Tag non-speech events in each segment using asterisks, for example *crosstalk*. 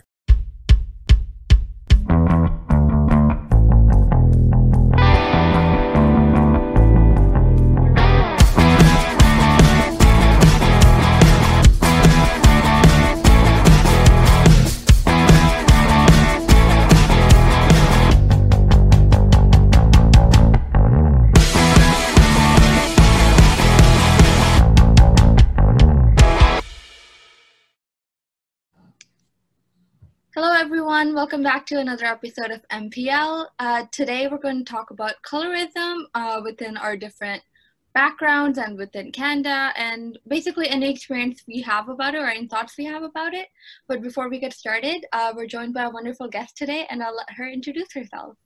Hello, everyone. Welcome back to another episode of MPL. Uh, today, we're going to talk about colorism uh, within our different backgrounds and within Canada, and basically any experience we have about it or any thoughts we have about it. But before we get started, uh, we're joined by a wonderful guest today, and I'll let her introduce herself.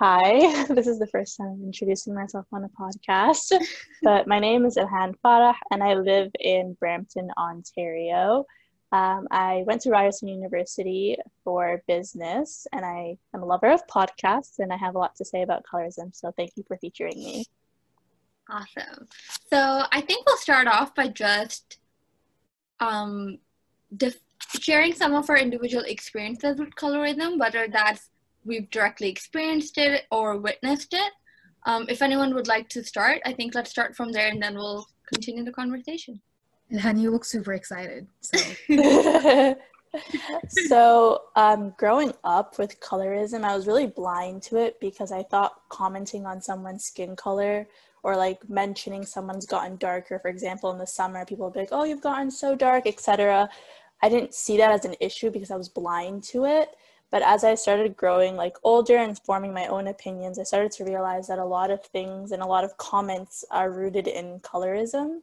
Hi, *laughs* this is the first time I'm introducing myself on a podcast, but my name is Ilhan Farah, and I live in Brampton, Ontario. Um, I went to Ryerson University for business, and I am a lover of podcasts, and I have a lot to say about colorism. So thank you for featuring me. Awesome. So I think we'll start off by just um, def- sharing some of our individual experiences with colorism, whether that's we've directly experienced it or witnessed it. Um, if anyone would like to start, I think let's start from there, and then we'll continue the conversation. And honey, you look super excited. So, *laughs* so um, growing up with colorism, I was really blind to it because I thought commenting on someone's skin color or like mentioning someone's gotten darker, for example, in the summer, people would be like, "Oh, you've gotten so dark," etc. I didn't see that as an issue because I was blind to it. But as I started growing like older and forming my own opinions, I started to realize that a lot of things and a lot of comments are rooted in colorism.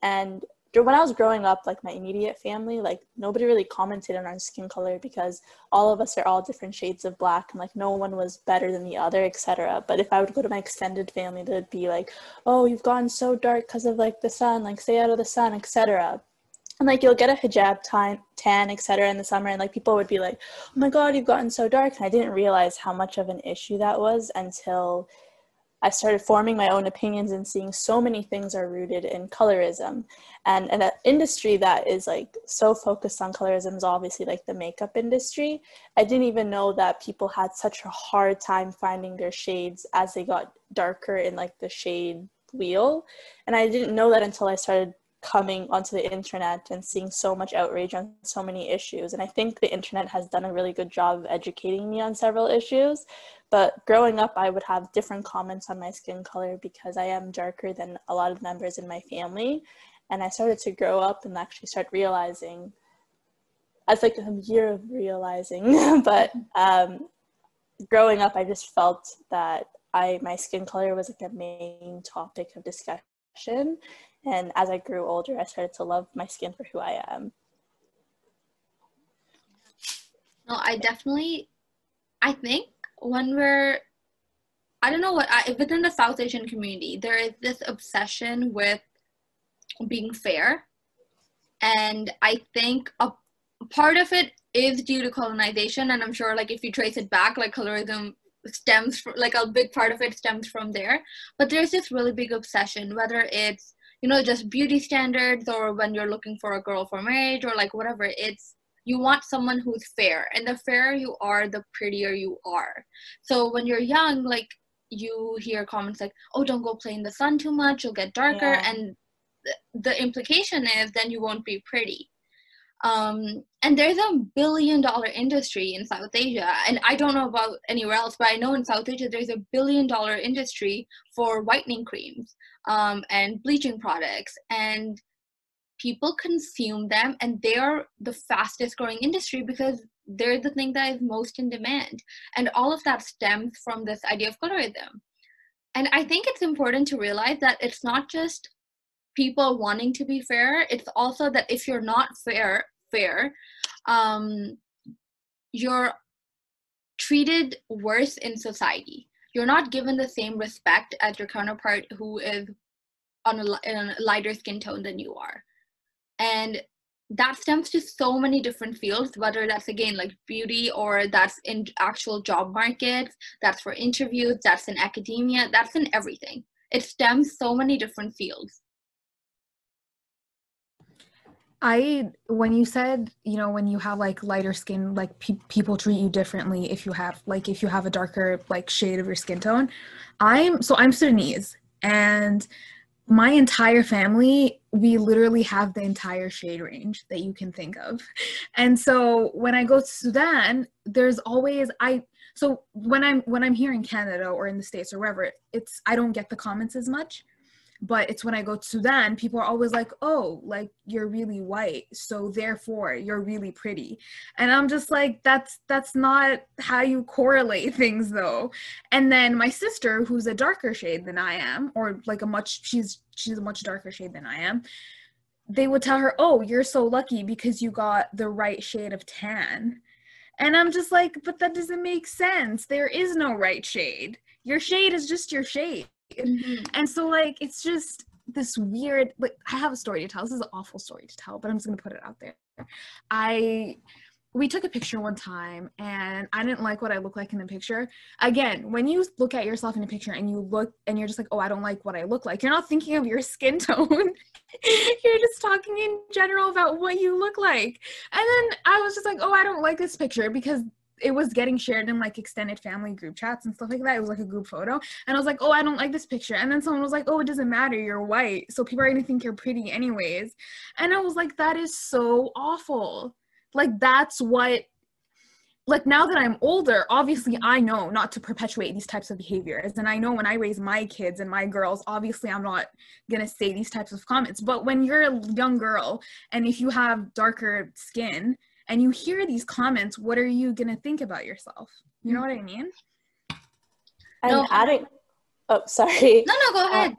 And when I was growing up, like my immediate family, like nobody really commented on our skin color because all of us are all different shades of black and like no one was better than the other, etc. But if I would go to my extended family, they'd be like, "Oh, you've gotten so dark because of like the sun, like stay out of the sun, etc." And like you'll get a hijab tan, tan etc. in the summer, and like people would be like, "Oh my God, you've gotten so dark," and I didn't realize how much of an issue that was until I started forming my own opinions and seeing so many things are rooted in colorism. And, an industry that is like so focused on colorism is obviously like the makeup industry. I didn't even know that people had such a hard time finding their shades as they got darker in like the shade wheel. And I didn't know that until I started coming onto the internet and seeing so much outrage on so many issues. And I think the internet has done a really good job of educating me on several issues. But growing up, I would have different comments on my skin color because I am darker than a lot of members in my family. And I started to grow up and actually start realizing, as like a year of realizing, *laughs* but um, growing up, I just felt that I my skin color was like a main topic of discussion. And as I grew older, I started to love my skin for who I am. No, I definitely, I think when we're, I don't know what, I, within the South Asian community, there is this obsession with being fair. And I think a part of it is due to colonization. And I'm sure, like, if you trace it back, like, colorism stems from, like, a big part of it stems from there. But there's this really big obsession, whether it's, you know, just beauty standards or when you're looking for a girl for marriage or like whatever, it's you want someone who's fair and the fairer you are the prettier you are. So when you're young like you hear comments like oh don't go play in the sun too much you'll get darker yeah. and th- the implication is then you won't be pretty. Um, and there's a billion dollar industry in south asia and i don't know about anywhere else but i know in south asia there's a billion dollar industry for whitening creams um, and bleaching products and people consume them and they are the fastest growing industry because they're the thing that is most in demand. And all of that stems from this idea of colorism. And i think it's important to realize that it's not just people wanting to be fair it's also that if you're not fair fair um you're treated worse in society you're not given the same respect as your counterpart who is on a, a lighter skin tone than you are. And that stems to so many different fields whether that's again like beauty or that's in actual job markets that's for interviews that's in academia that's in everything. It stems so many different fields I when you said you know when you have like lighter skin like pe- people treat you differently if you have like if you have a darker like shade of your skin tone. I'm so I'm Sudanese and my entire family we literally have the entire shade range that you can think of. And so when i go to sudan there's always i so when i'm when i'm here in canada or in the states or wherever it's i don't get the comments as much but it's when i go to sudan people are always like oh like you're really white so therefore you're really pretty. And i'm just like that's that's not how you correlate *laughs* things though. And then my sister who's a darker shade than i am or like a much she's she's a much darker shade than i am they would tell her oh you're so lucky because you got the right shade of tan. And i'm just like but that doesn't make sense. There is no right shade. Your shade is just your shade Mm-hmm. And so like it's just this weird like I have a story to tell. This is an awful story to tell, but I'm just gonna put it out there. I we took a picture one time and I didn't like what I look like in the picture. Again, when you look at yourself in a picture and you look and you're just like, oh, I don't like what I look like, you're not thinking of your skin *laughs* tone. you're just talking in general about what you look like. And then I was just like, oh, I don't like this picture because it was getting shared in like extended family group chats and stuff like that. It was like a group photo. And I was like, oh, I don't like this picture. And then someone was like, oh, it doesn't matter. You're white. So people are going to think you're pretty anyways. And I was like, that is so awful. Like, that's what, like, now that I'm older, obviously I know not to perpetuate these types of behaviors. And I know when I raise my kids and my girls, obviously I'm not going to say these types of comments. But when you're a young girl and if you have darker skin, and you hear these comments, what are you going to think about yourself? You know what I mean? And no. adding, oh, sorry. *laughs* No, no, go ahead. Uh,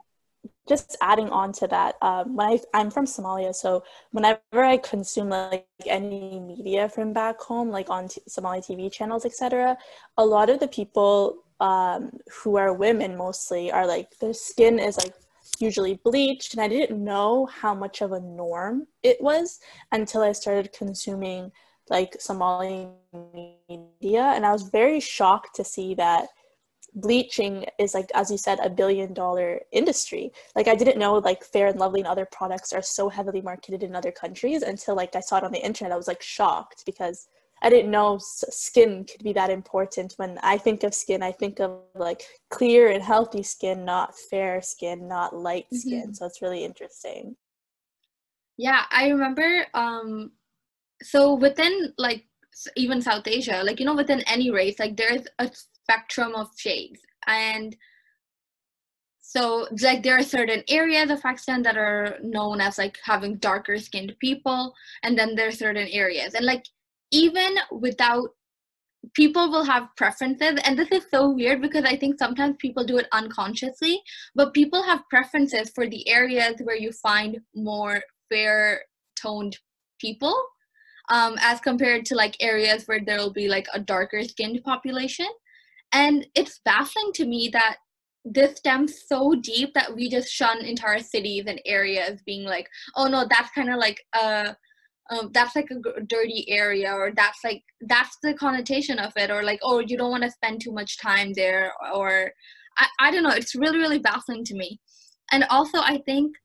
just adding on to that, um, when I, I'm from Somalia, so whenever I consume like any media from back home, like on t- Somali TV channels, etc., a lot of the people um, who are women mostly are like their skin is like usually bleached and i didn't know how much of a norm it was until i started consuming like somali media and i was very shocked to see that bleaching is like as you said a billion dollar industry. Like i didn't know like fair and lovely and other products are so heavily marketed in other countries until like i saw it on the internet. I was like shocked because I didn't know skin could be that important. When I think of skin, I think of like clear and healthy skin, not fair skin, not light mm-hmm. skin. Mm-hmm. So it's really interesting. Yeah, I remember. Um, so within like even South Asia, like you know, within any race, like there's a spectrum of shades, and so like there are certain areas of Pakistan that are known as like having darker skinned people, and then there are certain areas, and like even without people will have preferences. And this is so weird because i think sometimes people do it unconsciously but people have preferences for the areas where you find more fair toned people um, as compared to like areas where there will be like a darker skinned population. And it's baffling to me that this stems so deep that we just shun entire cities and areas being like oh no that's kind of like a um, that's like a dirty area or that's like that's the connotation of it or like oh you don't want to spend too much time there or I, I don't know it's really really baffling to me. And also i think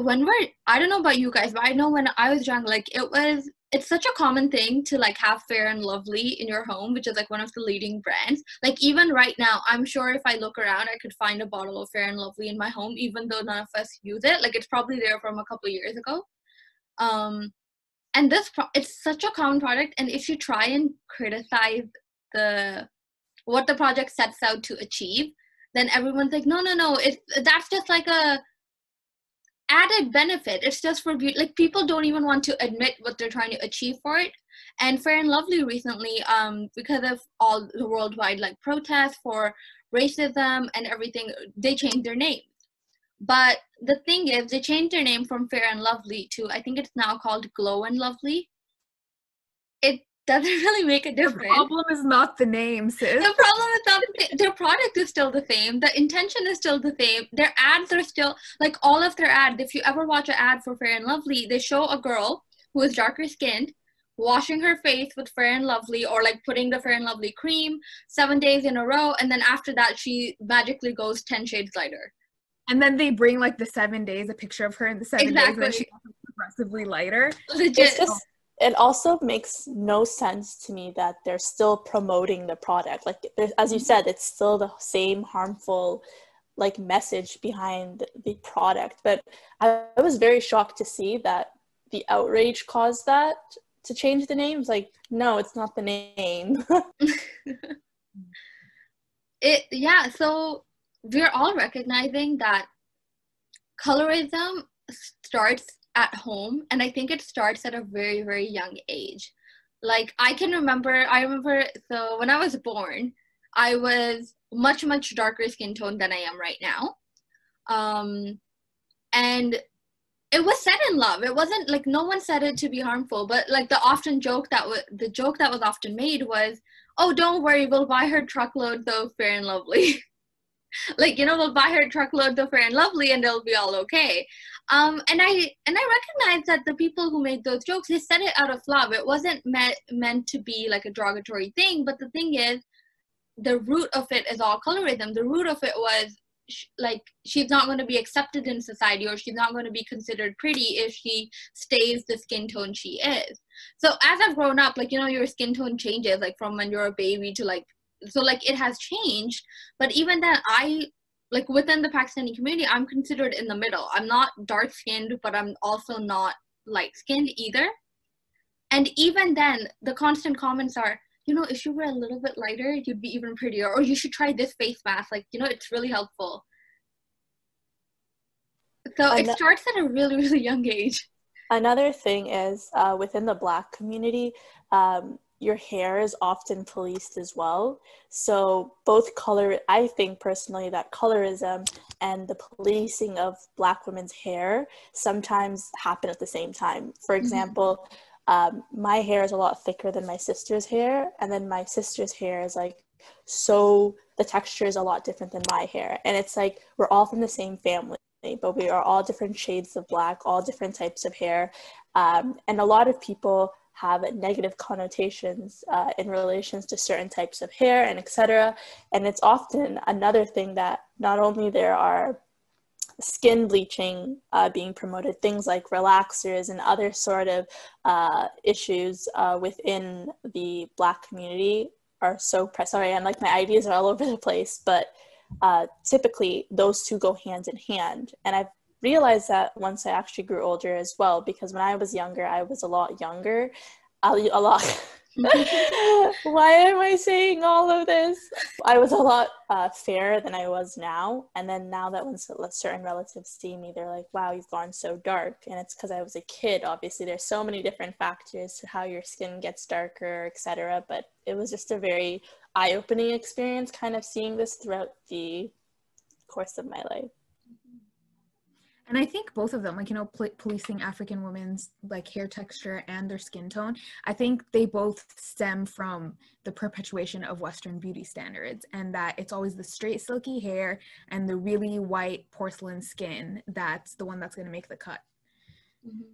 when we're i don't know about you guys but i know when i was young like it was it's such a common thing to like have fair and lovely in your home which is like one of the leading brands. Like even right now i'm sure if i look around i could find a bottle of fair and lovely in my home even though none of us use it. Like it's probably there from a couple years ago um and this pro- it's such a common product and if you try and criticize the what the project sets out to achieve then everyone's like no no no it's that's just like a added benefit. It's just for beauty like people don't even want to admit what they're trying to achieve for it. And fair and lovely recently um because of all the worldwide like protests for racism and everything they changed their name But the thing is, they changed their name from Fair and Lovely to I think it's now called Glow and Lovely. It *laughs* doesn't really make a difference. The problem is not the name, sis. The problem is not the. Their product is still the same. The intention is still the same. Their ads are still like all of their ads. If you ever watch an ad for Fair and Lovely, they show a girl who is darker skinned washing her face with Fair and Lovely or like putting the Fair and Lovely cream seven days in a row, and then after that she magically goes ten shades lighter. And then they bring like the seven days, a picture of her in the seven days, and then Exactly. she progressively lighter. Legit. Just it also makes no sense to me that they're still promoting the product. Like as you said, it's still the same harmful like message behind the product. But I, I was very shocked to see that the outrage caused that to change the names. Like, no, it's not the name. *laughs* *laughs* it yeah so we're all recognizing that colorism starts at home and i think it starts at a very very young age. Like i can remember i remember so when i was born i was much much darker skin tone than i am right now. Um and it was said in love. It wasn't like no one said it to be harmful but like the often joke that was the joke that was often made was oh don't worry we'll buy her truckloads of fair and lovely *laughs* like you know we'll buy her a truckload of fair and lovely and it'll be all okay. Um and i and i recognize that the people who made those jokes they said it out of love. It wasn't meant meant to be like a derogatory thing but the thing is the root of it is all colorism the root of it was sh- like she's not going to be accepted in society or she's not going to be considered pretty if she stays the skin tone she is. So as i've grown up like you know your skin tone changes like from when you're a baby to like so like it has changed but even then i like within the pakistani community i'm considered in the middle. I'm not dark skinned but i'm also not light skinned either. And even then the constant comments are you know if you were a little bit lighter you'd be even prettier or you should try this face mask. Like you know it's really helpful. So it starts at a really *laughs* really young age. Another thing is uh, within the Black community, um, your hair is often policed as well. So both color, I think personally that colorism and the policing of Black women's hair sometimes happen at the same time. For example, um, my hair is a lot thicker than my sister's hair, and then my sister's hair is like so the texture is a lot different than my hair, and it's like we're all from the same family but we are all different shades of black, all different types of hair. Um, and a lot of people have negative connotations uh, in relations to certain types of hair and etc. And it's often another thing that not only there are skin bleaching uh, being promoted, things like relaxers and other sort of uh, issues uh, within the black community are so pre- sorry, I'm like my ideas are all over the place, but uh, typically those two go hand in hand. And I've realized that once I actually grew older as well, because when I was younger, I was a lot younger, a, a lot. *laughs* Why am I saying all of this? I was a lot uh, fairer than I was now. And then now that when certain relatives see me, they're like, wow, you've gone so dark. And it's because I was a kid. Obviously, there's so many different factors to how your skin gets darker, etc. But it was just a very eye-opening experience kind of seeing this throughout the course of my life And I think both of them, like, you know, pol- policing African women's like hair texture and their skin tone, I think they both stem from the perpetuation of Western beauty standards and that it's always the straight, silky hair and the really white porcelain skin that's the one that's going to make the cut. Mm-hmm.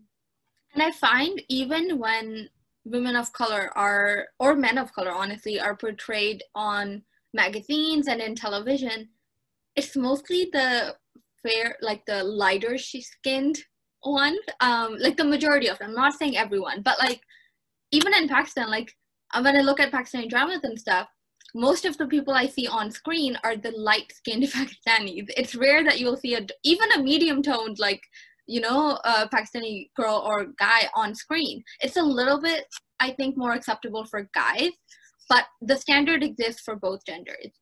And I find even when women of color are, or men of color, honestly, are portrayed on magazines and in television, it's mostly the fair, like the lighter she-skinned ones. Um, like the majority of them. I'm not saying everyone, but like even in Pakistan, like uh, when I look at Pakistani dramas and stuff, most of the people I see on screen are the light skinned *laughs* Pakistanis. It's rare that you'll see a even a medium toned like you know, a Pakistani girl or guy on screen. It's a little bit, I think, more acceptable for guys, but the standard exists for both genders.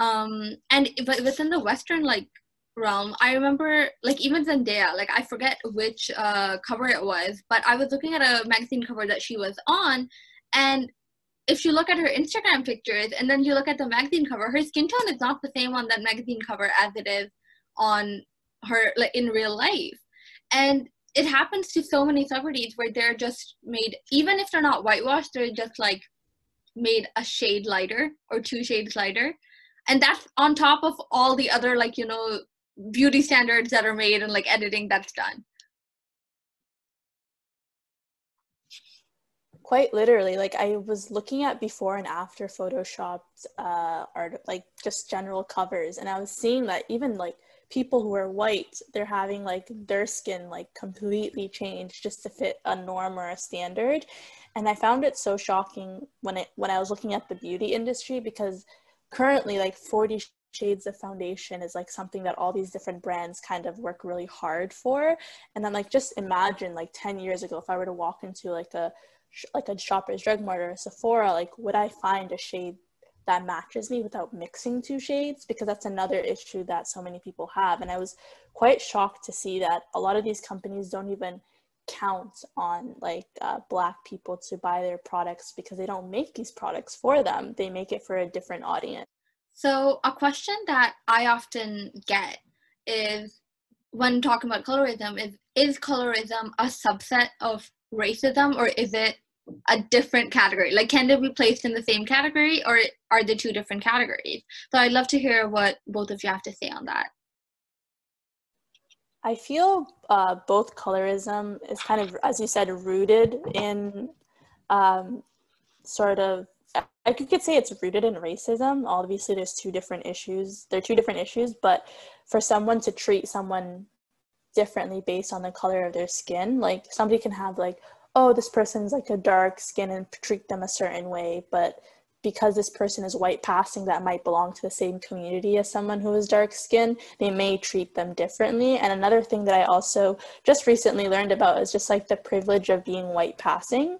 Um, and but within the Western like realm, I remember like even Zendaya, like I forget which uh, cover it was, but I was looking at a magazine cover that she was on, and if you look at her Instagram pictures and then you look at the magazine cover, her skin tone is not the same on that magazine cover as it is on her like in real life. And it happens to so many celebrities where they're just made even if they're not whitewashed they're just like made a shade lighter or two shades lighter. And that's on top of all the other like you know beauty standards that are made and like editing that's done. Quite literally like i was looking at before and after photoshopped uh art like just general covers and i was seeing that even like people who are white they're having like their skin like completely changed just to fit a norm or a standard and i found it so shocking when it when i was looking at the beauty industry because currently like 40 shades of foundation is like something that all these different brands kind of work really hard for and then like just imagine like 10 years ago if i were to walk into like a like a Shoppers Drug Mart or a Sephora, like would I find a shade that matches me without mixing two shades? Because that's another issue that so many people have. And I was quite shocked to see that a lot of these companies don't even count on like uh, black people to buy their products because they don't make these products for them. They make it for a different audience. So a question that I often get is when talking about colorism is is colorism a subset of racism or is it a different category? Like, can they be placed in the same category or are they two different categories? So I'd love to hear what both of you have to say on that. I feel uh, both colorism is kind of, as you said, rooted in um, sort of, I could say it's rooted in racism. Obviously, there's two different issues. There are two different issues, but for someone to treat someone differently based on the color of their skin. Like somebody can have like, oh, this person's like a dark skin and treat them a certain way, but because this person is white passing that might belong to the same community as someone who is dark skin, they may treat them differently. And another thing that I also just recently learned about is just like the privilege of being white passing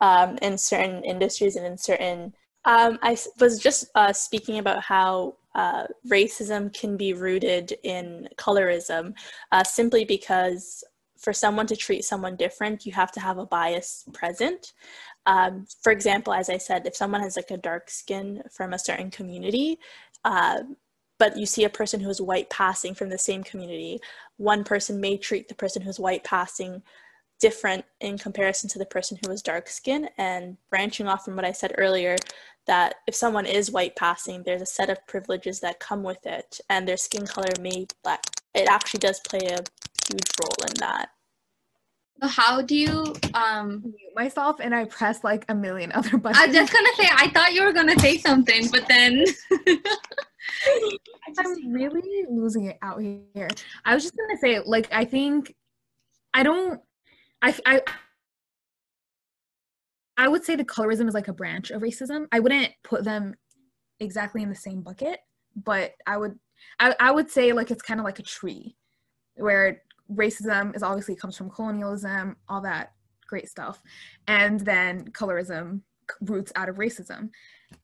um, in certain industries and in certain. Um, I was just uh, speaking about how uh, racism can be rooted in colorism uh, simply because for someone to treat someone different, you have to have a bias present. Um, for example, as I said, if someone has like a dark skin from a certain community, uh, but you see a person who is white passing from the same community, one person may treat the person who's white passing different in comparison to the person who was dark skin. And branching off from what I said earlier, that if someone is white passing, there's a set of privileges that come with it, and their skin color may black. It actually does play a huge role in that. How do you um mute myself and I press like a million other buttons? I was just gonna say I thought you were gonna say something, but then *laughs* *laughs* I'm really losing it out here. I was just gonna say, like, I think I don't I I I would say the colorism is like a branch of racism. I wouldn't put them exactly in the same bucket, but I would I, I would say like it's kind of like a tree where racism is obviously comes from colonialism, all that great stuff. And then colorism roots out of racism.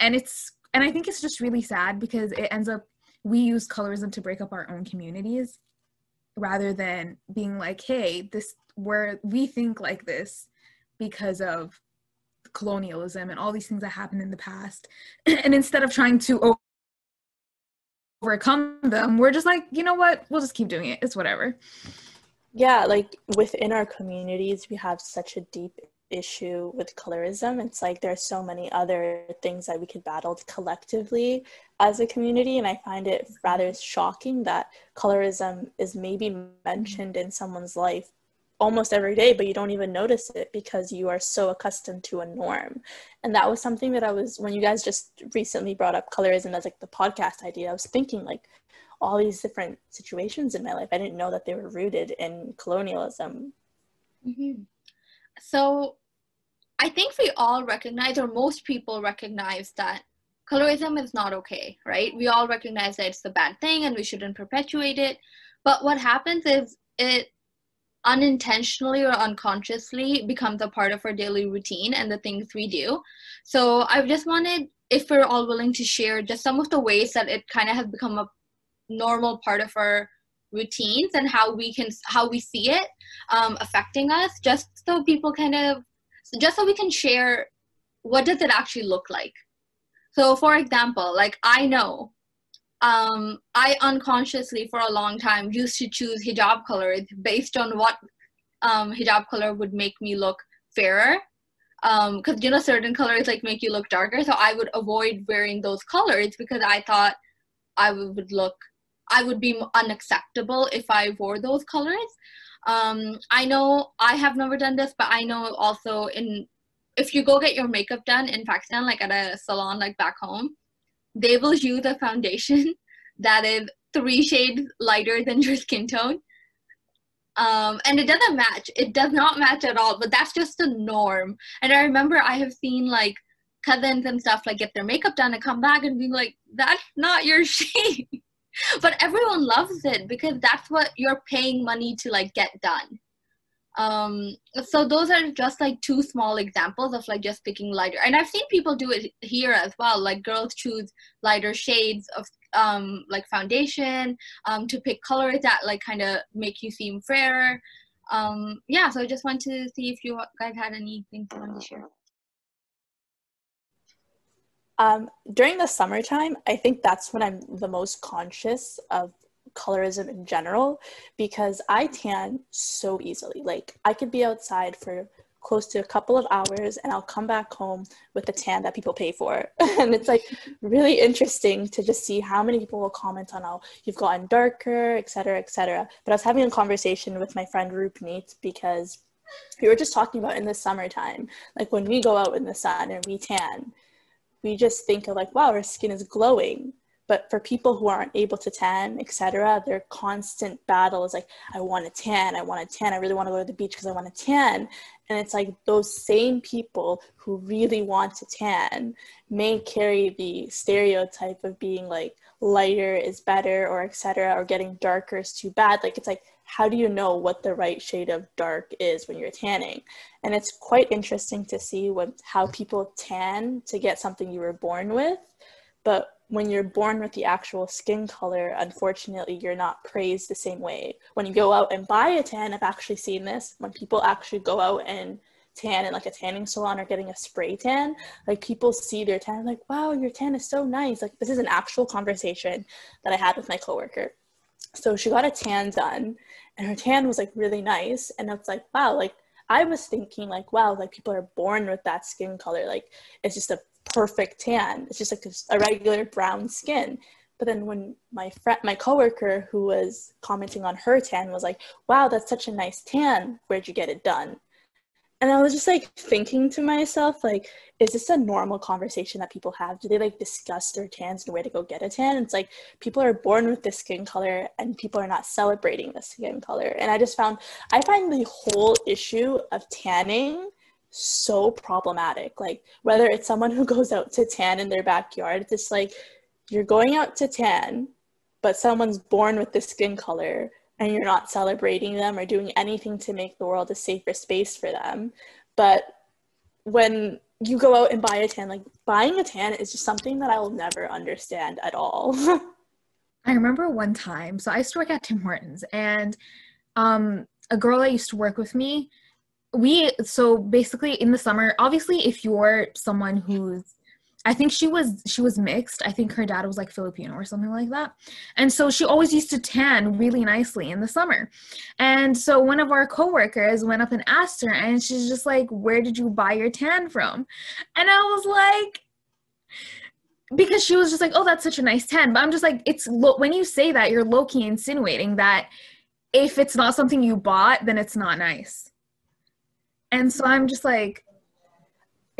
And it's and I think it's just really sad because it ends up we use colorism to break up our own communities rather than being like, hey, this where we think like this because of colonialism and all these things that happened in the past. *clears throat* and instead of trying to overcome them, we're just like, you know what? We'll just keep doing it. It's whatever. Yeah, like within our communities, we have such a deep issue with colorism. It's like there's so many other things that we could battle collectively as a community. And I find it rather shocking that colorism is maybe mentioned in someone's life almost every day, but you don't even notice it because you are so accustomed to a norm. And that was something that I was, when you guys just recently brought up colorism as like the podcast idea, I was thinking like all these different situations in my life. I didn't know that they were rooted in colonialism. Mm-hmm. So I think we all recognize, or most people recognize, that colorism is not okay, right? We all recognize that it's a bad thing and we shouldn't perpetuate it. But what happens is it unintentionally or unconsciously becomes a part of our daily routine and the things we do. So I just wanted, if we're all willing to share, just some of the ways that it kind of has become a normal part of our routines and how we can how we see it um, affecting us just so people kind of just so we can share what does it actually look like so for example like i know um, I unconsciously for a long time used to choose hijab colors based on what um, hijab color would make me look fairer. Because um, you know certain colors like make you look darker, so I would avoid wearing those colors because I thought I would look, I would be unacceptable if I wore those colors. Um, I know I have never done this, but I know also in if you go get your makeup done in Pakistan, like at a salon, like back home, they will *laughs* use a foundation *laughs* that is three shades lighter than your skin tone. Um, and it doesn't match. It does not match at all, but that's just the norm. And I remember I have seen like cousins and stuff like get their makeup done and come back and be like, that's not your *laughs* shade. But everyone loves it because that's what you're paying money to like get done. Um so those are just like two small examples of like just picking lighter. And i've seen people do it here as well. Like girls choose lighter shades of um like foundation um to pick colors that like kind of make you seem fairer. Um yeah so i just want to see if you guys had anything want to share um, during the summertime, I think that's when I'm the most conscious of colorism in general because I tan so easily. Like I could be outside for close to a couple of hours and I'll come back home with the tan that people pay for. *laughs* and it's like really interesting to just see how many people will comment on how you've gotten darker, et cetera, et cetera. But I was having a conversation with my friend Rupneet because we were just talking about in the summertime, like when we go out in the sun and we tan, we just think of like, wow, our skin is glowing. But for people who aren't able to tan etc their constant battle is like i want to tan i want to tan i really want to go to the beach because i want to tan. And it's like those same people who really want to tan may carry the stereotype of being like lighter is better or etc or getting darker is too bad. Like it's like how do you know what the right shade of dark is when you're tanning and it's quite interesting to see what how people tan to get something you were born with but when you're born with the actual skin color, unfortunately, you're not praised the same way. When you go out and buy a tan, I've actually seen this. When people actually go out and tan in like a tanning salon or getting a spray tan, like people see their tan, like, wow, your tan is so nice. Like, this is an actual conversation that I had with my coworker. So she got a tan done, and her tan was like really nice. And it's like, wow, like, I was thinking, like, wow, like people are born with that skin color. Like, it's just a perfect tan. It's just like a regular brown skin. But then when my friend, my coworker who was commenting on her tan was like, "Wow, that's such a nice tan. Where'd you get it done?" And I was just like thinking to myself, like, is this a normal conversation that people have? Do they like discuss their tans and where to go get a tan? It's like people are born with this skin color and people are not celebrating the skin color. And I just found I find the whole issue of tanning so problematic. Like whether it's someone who *laughs* goes out to tan in their backyard, it's just like you're going out to tan, but someone's born with this skin color and you're not celebrating them or doing anything to make the world a safer space for them. But when you go out and buy a tan, like buying a tan is just something that I will never understand at all. *laughs* I remember one time, so I used to work at Tim Hortons and um, a girl that used to work with me, we so basically in the summer obviously if you're someone who's I think she was she was mixed. I think her dad was like Filipino or something like that. And so she always used to tan really nicely in the summer. And so one of our coworkers went up and asked her and she's just like, "Where did you buy your tan from?" And I was like because she was just like, "Oh, that's such a nice tan." But I'm just like, it's lo- when you say that, you're low key insinuating that if it's not something you bought, then it's not nice. And so I'm just like,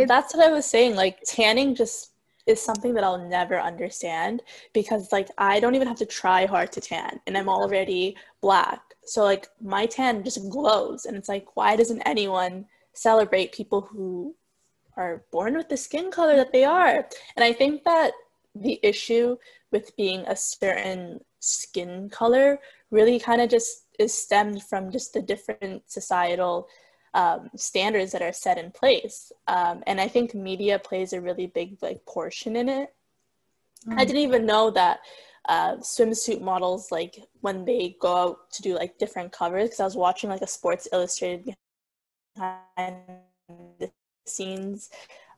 that's what I was saying. Like tanning just is something that I'll never understand because like I don't even have to try hard to tan and I'm already black. So like my tan just glows and it's like why doesn't anyone celebrate people who are born with the skin color that they are? And I think that the issue with being a certain skin color really kind of just is stemmed from just the different societal um, standards that are set in place. Um, and I think media plays a really big like portion in it. Mm. I didn't even know that uh, swimsuit models like when they go out to do like different covers because I was watching like a Sports Illustrated behind the scenes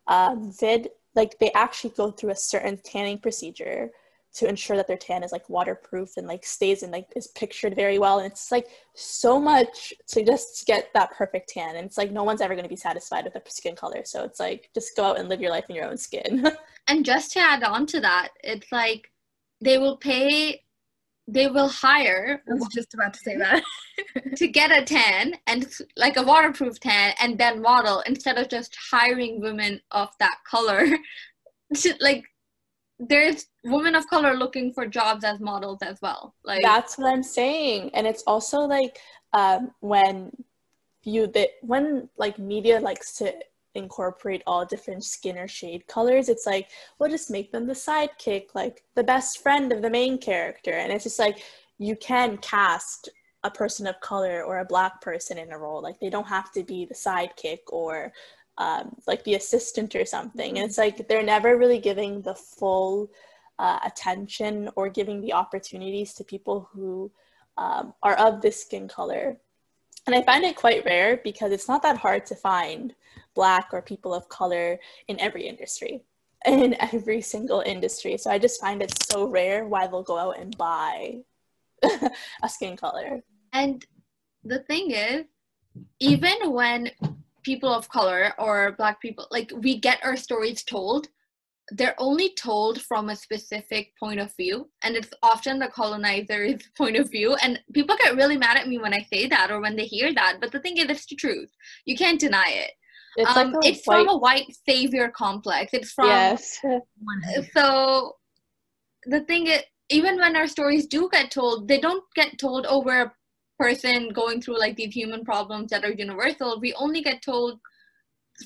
uh, vid like they actually go through a certain tanning procedure to ensure that their tan is like waterproof and like stays and like is pictured very well. And it's like so much to just get that perfect tan. And it's like no one's ever going to be satisfied with a skin color. So it's like just go out and live your life in your own skin. *laughs* And just to add on to that it's like they will pay they will hire I was just about to say that. *laughs* to get a tan and like a waterproof tan and then model instead of just hiring women of that color. *laughs* To like there's women of color looking for jobs as models as well. Like that's what i'm saying. And it's also like um, when you that when like media likes to incorporate all different skin or shade colors it's like we'll just make them the sidekick like the best friend of the main character. And it's just like you can cast a person of color or a black person in a role. Like they don't have to be the sidekick or um, like the assistant or something. And it's like they're never really giving the full uh, attention or giving the opportunities to people who um, are of this skin color. And I find it quite rare because it's not that hard to find Black or people of color in every industry, in every single industry. So I just find it so rare why they'll go out and buy *laughs* a skin color. And the thing is, even when people of color or black people like we get our stories told. They're only told from a specific point of view and it's often the colonizer's *laughs* point of view and people get really mad at me when i say that or when they hear that but the thing is it's the truth. You can't deny it. It's, um, like it's white... from a white savior complex. It's from yes. *laughs* So the thing is even when our stories do get told they don't get told over a person going through like these human problems that are universal we only get told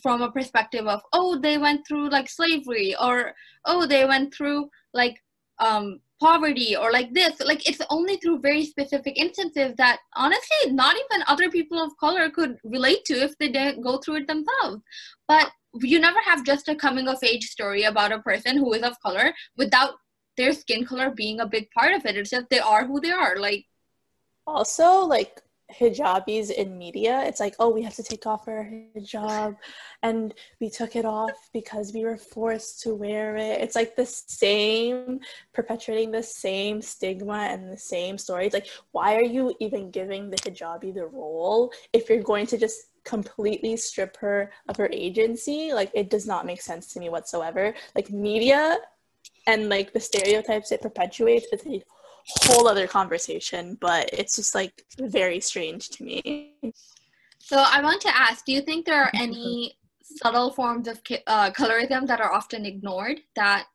from a perspective of oh they went through like slavery or oh they went through like um poverty or like this. Like it's only through very specific instances that honestly not even other people of color could relate to if they didn't go through it themselves. But you never have just a coming of age story about a person who is of color without their skin color being a big part of it. It's just they are who they are. Like also like hijabis in media it's like oh we have to take off our hijab. And we took it off because we were forced to wear it. It's like the same perpetuating the same stigma and the same stories. Like why are you even giving the hijabi the role if you're going to just completely strip her of her agency? Like it does not make sense to me whatsoever. Like media and like the stereotypes it perpetuates a whole other conversation, but it's just like very strange to me. So I want to ask, do you think there are any subtle forms of uh, colorism that are often ignored that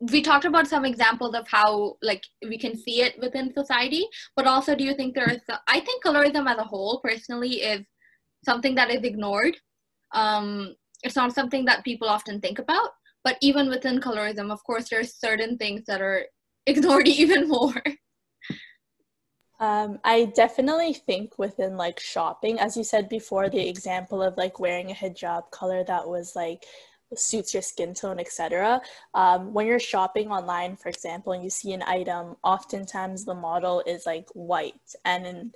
we talked about some examples of how like we can see it within society but also do you think there is i think colorism as a whole personally is something that is ignored um, it's not something that people often think about but even within colorism of course there's certain things that are ignored *laughs* even more. Um, I definitely think within like shopping, as you said before, the example of like wearing a hijab color that was like suits your skin tone, etc. Um, when you're shopping online, for example, and you see an item, oftentimes the model is like white, and in,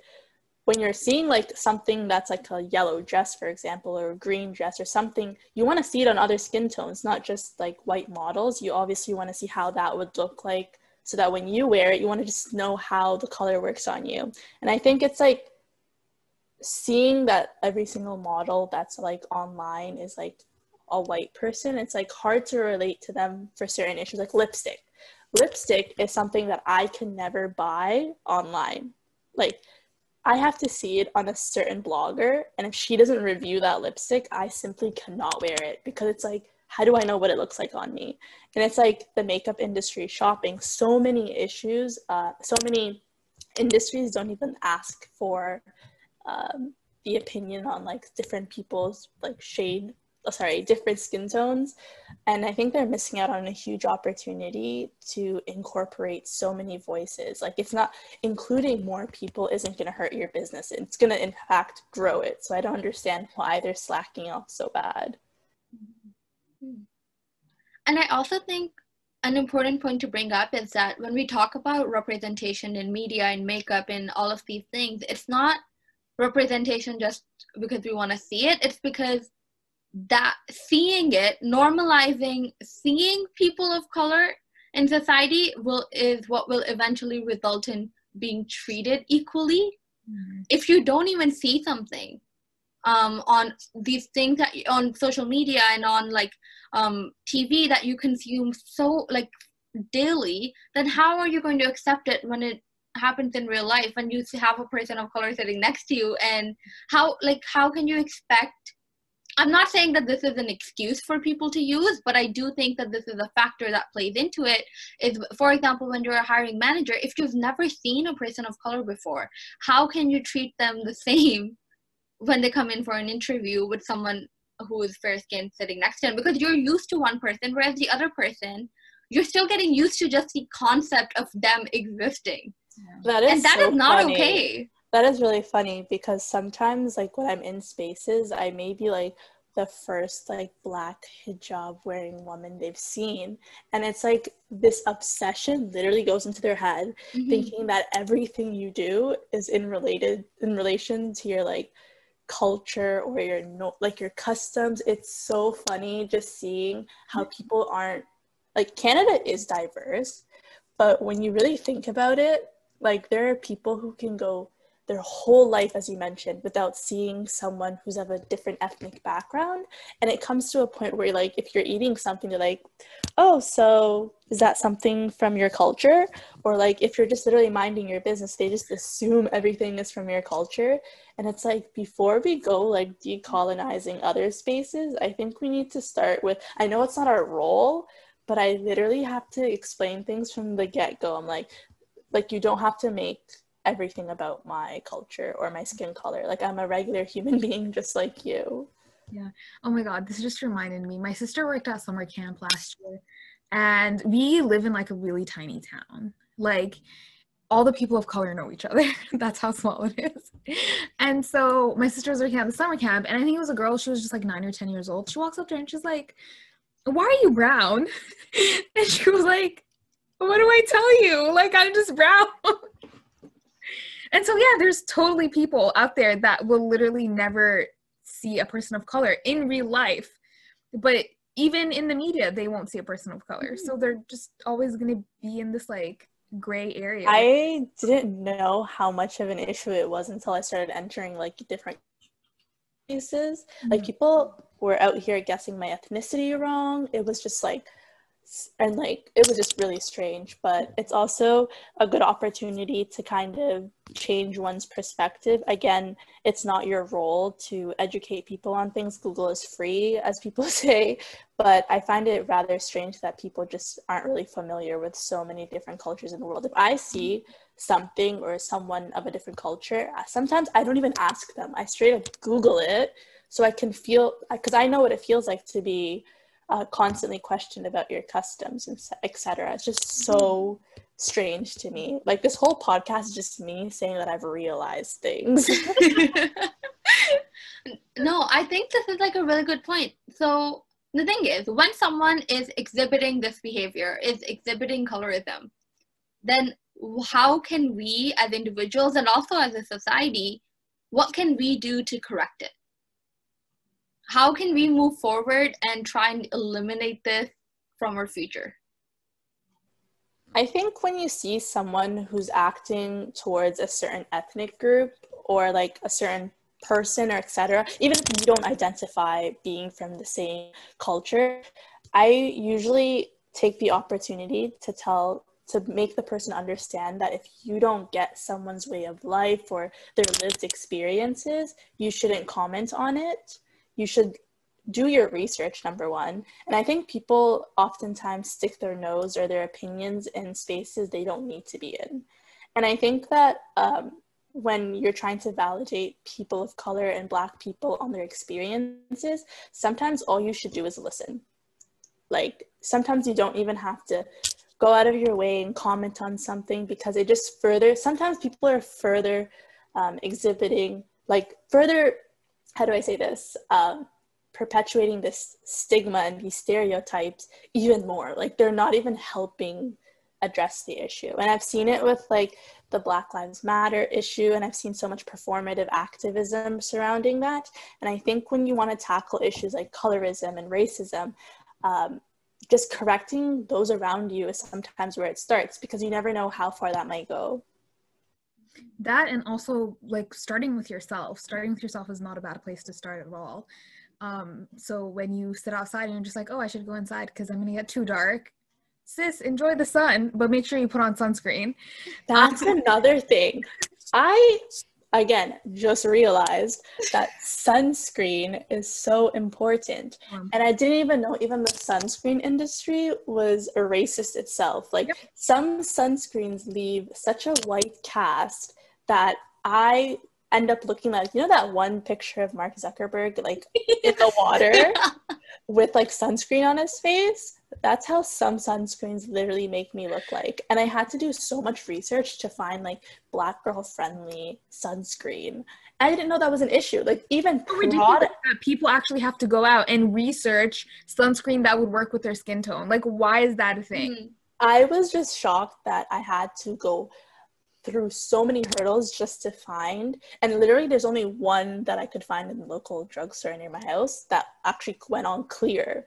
when you're seeing like something that's like a yellow dress, for example, or a green dress or something, you want to see it on other skin tones, not just like white models. You obviously want to see how that would look like so that when you wear it, you want to just know how the color works on you. And I think it's like seeing that every single model that's like online is like a white person, it's like hard to relate to them for certain issues, like lipstick. Lipstick is something that I can never buy online. Like, I have to see it on a certain blogger, and if she doesn't review that lipstick, I simply cannot wear it because it's like how do I know what it looks like on me? And it's like the makeup industry, shopping, so many issues, uh, so many industries don't even ask for um, the opinion on like different people's like shade, oh, sorry, different skin tones. And I think they're missing out on a huge opportunity to incorporate so many voices. Like it's not including more people isn't going to hurt your business. It's going to in fact grow it. So I don't understand why they're slacking off so bad. And I also think an important point to bring up is that when we talk about representation in media and makeup and all of these things, it's not representation just because we want to see it. It's because that seeing it, normalizing seeing people of color in society will is what will eventually result in being treated equally mm-hmm. if you don't even see something um, on these things that on social media and on like um, tv that you consume so like daily then how are you going to accept it when it happens in real life when you have a person of color sitting next to you and how like how can you expect I'm not saying that this is an excuse for people to use, but I do think that this is a factor that plays into it. Is for example, when you're a hiring manager, if you've never seen a person of color before, how can you treat them the *laughs* same when they come in for an interview with someone who is fair skinned sitting next to them? Because you're used to one person, whereas the other person, you're still getting used to just the concept of them existing. That is and that so is not funny. okay. That is really funny because sometimes, like when I'm in spaces, I may be like the first like black hijab wearing woman they've seen, and it's like this obsession literally goes into their head, mm-hmm. thinking that everything you do is in related in relation to your like culture or your no like your customs. It's so funny just seeing how people aren't like Canada is diverse, but when you really think about it, like there are people who can go their whole life, as you mentioned, without seeing someone who's of a different ethnic background. And it comes to a point where, like, if you're eating something, you're like, oh, so is that something from your culture? Or, like, if you're just literally minding your business, they just assume everything is from your culture. And it's like, before we go, like, decolonizing other spaces, I think we need to start with, I know it's not our role, but I literally have to explain things from the get go. I'm like, like, you don't have to make everything about my culture or my skin color. Like I'm a regular human *laughs* being just like you. Yeah. Oh my God, this just reminded me. My sister worked at summer camp last year, and we live in like a really tiny town. Like all the people of color know each other. *laughs* That's how small it is. And so my sister was working at the summer camp, and I think it was a girl. She was just like nine or ten years old. She walks up to her and she's like, "Why are you brown?" *laughs* and she was like, "What do I tell you? Like I'm just brown." And so, yeah, there's totally people out there that will literally never see a person of color in real life. But even in the media, they won't see a person of color. So they're just always going to be in this like gray area. I didn't know how much of an issue it was until I started entering like different places. Mm-hmm. Like people were out here guessing my ethnicity wrong. It was just like and like it was just really strange but it's also a good opportunity to kind of change one's perspective. Again it's not your role to educate people on things. Google is free as people *laughs* say but i find it rather strange that people just aren't really familiar with so many different cultures in the world. If i see something or someone of a different culture sometimes i don't even ask them. I straight up google it so i can feel because i know what it feels like to be uh, constantly questioned about your customs and etc. It's just so strange to me. Like this whole podcast is just me saying that I've realized things. *laughs* *laughs* no, I think this is like a really good point. So the thing is, when someone is exhibiting this behavior, is exhibiting colorism, then how can we as individuals and also as a society, what can we do to correct it? How can we move forward and try and eliminate this from our future? I think when you see someone who's acting towards a certain ethnic group or like a certain person or etc even if you don't identify being from the same culture i usually take the opportunity to tell to make the person understand that if you don't get someone's way of life or their lived experiences you shouldn't comment on it you should do your research number one. And i think people oftentimes stick their nose or their opinions in spaces they don't need to be in. And i think that um, when you're trying to validate people of color and black people on their experiences sometimes all you should do is listen. Like sometimes you don't even have to go out of your way and comment on something because it just further sometimes people are further um, exhibiting like further how do I say this? Um, perpetuating this stigma and these stereotypes even more. Like they're not even helping address the issue. And I've seen it with like the Black Lives Matter issue, and I've seen so much performative activism surrounding that. And I think when you want to tackle issues like colorism and racism, um, just correcting those around you is sometimes where it starts because you never know how far that might go that and also like starting with yourself. Starting with yourself is not a bad place to start at all. Um so when you sit outside and you're just like oh i should go inside because i'm gonna get too dark. Sis enjoy the sun but make sure you put on sunscreen. That's um, another thing. I again just realized that sunscreen is so important. Um, and i didn't even know even the sunscreen industry was a racist itself. Like yep. some sunscreens leave such a white cast that i end up looking like you know that one picture of mark zuckerberg like in the water *laughs* with like sunscreen on his face that's how some sunscreens literally make me look like. And I had to do so much research to find like black girl friendly sunscreen. I didn't know that was an issue. Like even people actually have to go out and research sunscreen that would work with their skin tone. Like why is that a thing? Mm-hmm. I was just shocked that I had to go through so many hurdles just to find and literally there's only one that i could find in the local drugstore near my house that actually went on clear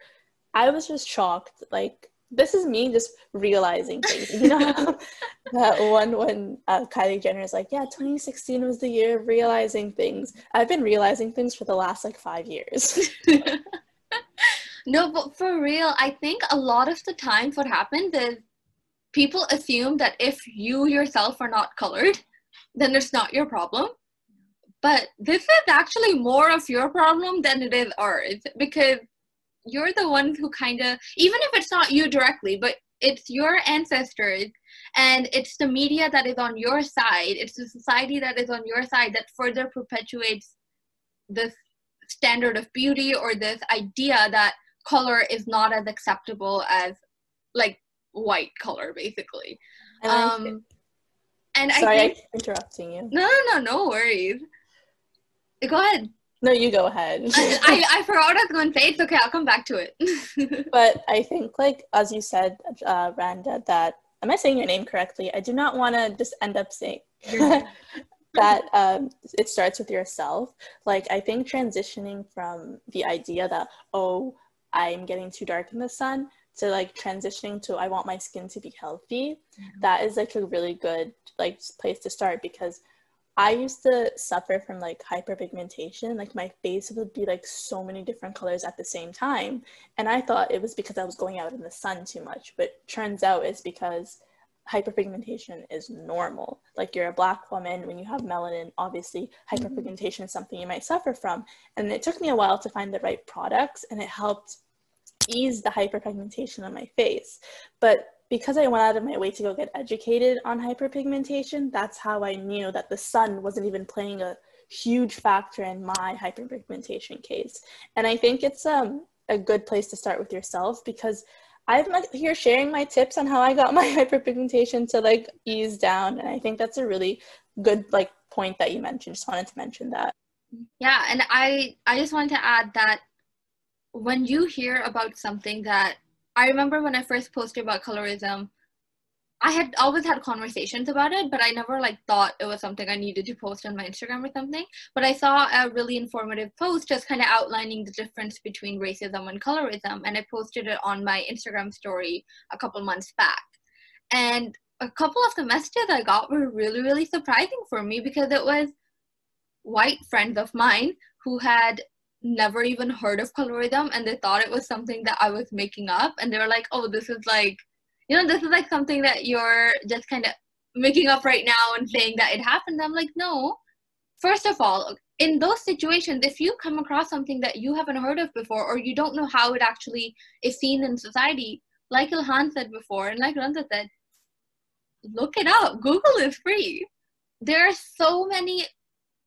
I was just shocked. Like this is me just realizing things. You know *laughs* *laughs* that one when uh, Kylie Jenner is like, yeah, 2016 was the year of realizing things. I've been realizing things for the last like five years. *laughs* no, but for real, I think a lot of the times what happens is people assume that if you yourself are not colored, then it's not your problem. But this is actually more of your problem than it is ours because you're the one who kind of even if it's not you directly but it's your ancestors and it's the media that is on your side it's the society that is on your side that further perpetuates this standard of beauty or this idea that color is not as acceptable as like white color basically and um and sorry I think, interrupting you no no no no worries go ahead no, you go ahead. I, I, *laughs* I forgot what I was going to say. It's okay. I'll come back to it. *laughs* but I think, like, as you said, uh, Randa, that, am I saying your name correctly? I do not want to just end up saying *laughs* that um, it starts with yourself. Like, I think transitioning from the idea that, oh, I'm getting too dark in the sun to like transitioning to I want my skin to be healthy, mm-hmm. that is like a really good like place to start because I used to suffer from like hyperpigmentation. Like my face would be like so many different colors at the same time. And I thought it was because I was going out in the sun too much. But turns out it's because hyperpigmentation is normal. Like you're a black woman, when you have melanin, obviously hyperpigmentation is something you might suffer from. And it took me a while to find the right products and it helped ease the hyperpigmentation on my face. But because I went out of my way to go get educated on hyperpigmentation, that's how I knew that the sun wasn't even playing a huge factor in my hyperpigmentation case. And I think it's um, a good place to start with yourself because I'm here sharing my tips on how I got *laughs* my hyperpigmentation to like ease down. And I think that's a really good like point that you mentioned. Just wanted to mention that. Yeah, and I I just wanted to add that when you hear about something that I remember when I first posted about colorism, I had always had conversations about it, but I never like thought it was something I needed to post on my Instagram or something. But I saw a really informative post just kind of outlining the difference between racism and colorism, and I posted it on my Instagram story a couple months back. And a couple of the messages I got were really, really surprising for me because it was white friends of mine who had never even heard of colorism and they thought it was something that I was making up and they were like, oh, this is like, you know, this is like something that you're just kind of making up right now and saying that it happened. I'm like, no. First of all, in those situations, if you come across something that you haven't heard of before or you don't know how it actually is seen in society, like Ilhan said before and like Randa said, look it up. Google is free. There are so many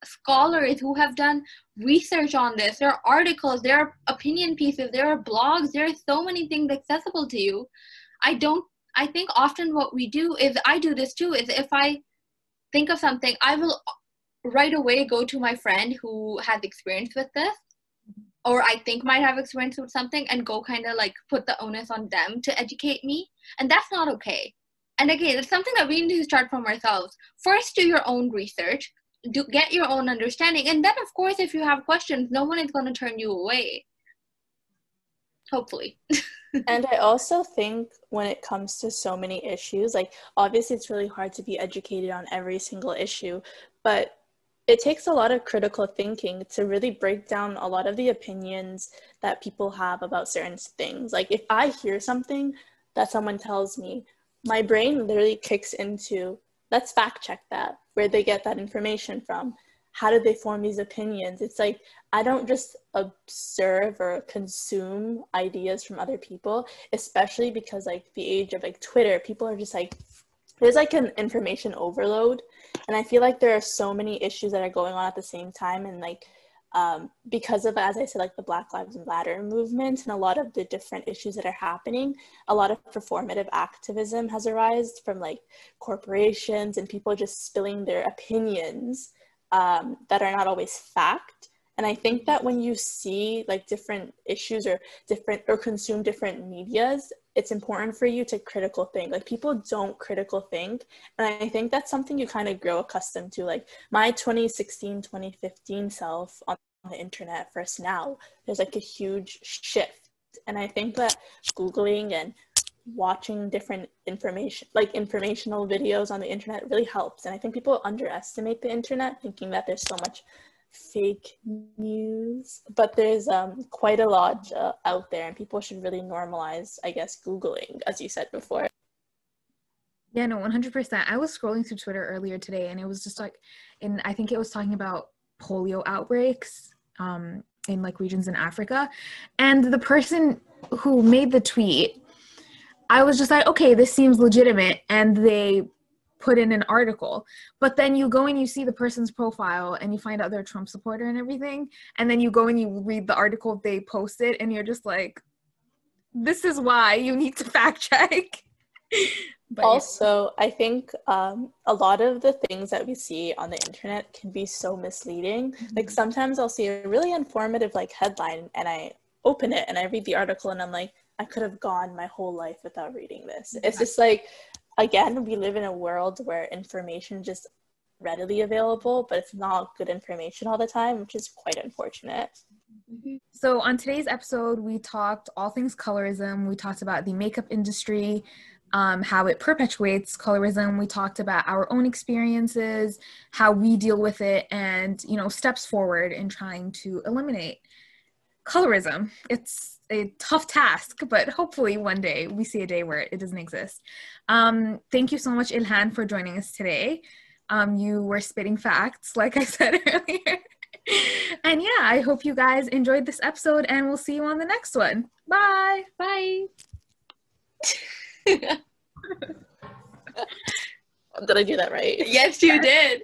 scholars who have done research on this. There are articles, there are opinion pieces, there are blogs, there are so many things accessible to you. I don't, I think often what we do is, I do this too, is if I think of something, I will right away go to my friend who has experience with this or I think might have experience with something and go kind of like put the onus on them to educate me. And that's not okay. And again, it's something that we need to start from ourselves. First, do your own research do get your own understanding. And then of course if you have questions no one is going to turn you away. Hopefully. *laughs* And I also think when it comes to so many issues, like obviously it's really hard to be educated on every single issue, but it takes a lot of critical thinking to really break down a lot of the opinions that people have about certain things. Like if I hear something that someone tells me, my brain literally kicks into let's fact check that, where they get that information from. How do they form these opinions? It's like i don't just observe or consume ideas from other people especially because like the age of like twitter people are just like there's like an information overload. And i feel like there are so many issues that are going on at the same time and like um, because of as i said like the black lives matter movement and a lot of the different issues that are happening a lot of performative activism has arisen from like corporations and people just spilling their opinions um, that are not always fact and i think that when you see like different issues or different or consume different medias it's important for you to critical think. Like people don't critical think. And i think that's something you kind of grow accustomed to. Like my 2016 2015 self on the internet first now there's like a huge shift. And i think that googling and watching different information like informational videos on the internet really helps. And i think people underestimate the internet thinking that there's so much fake news but there's um, quite a lot uh, out there and people should really normalize i guess googling as you said before yeah no 100% i was scrolling through twitter earlier today and it was just like and i think it was talking about polio outbreaks um, in like regions in africa and the person who made the tweet I was just like, okay, this seems legitimate. And they put in an article. But then you go and you see the person's profile and you find out they're a Trump supporter and everything. And then you go and you read the article they posted and you're just like, this is why you need to *laughs* fact check. *laughs* but also, yeah. I think um, a lot of the things that we see on the internet can be so misleading. Mm-hmm. Like sometimes I'll see a really informative like headline and I open it and I read the article and I'm like, I could have gone my whole life without reading this. It's just like, again, we live in a world where information just readily available, but it's not good information all the time, which is quite unfortunate. So, on today's episode, we talked all things colorism. We talked about the makeup industry, um, how it perpetuates colorism. We talked about our own experiences, how we deal with it, and you know steps forward in trying to eliminate colorism. It's a tough task, but hopefully one day we see a day where it doesn't exist. Um, thank you so much, Ilhan, for joining us today. Um, you were spitting facts, like I *laughs* said earlier. and yeah, I hope you guys enjoyed this episode, and we'll see you on the next one. Bye. Bye. *laughs* *laughs* did I do that right? Yes, you did.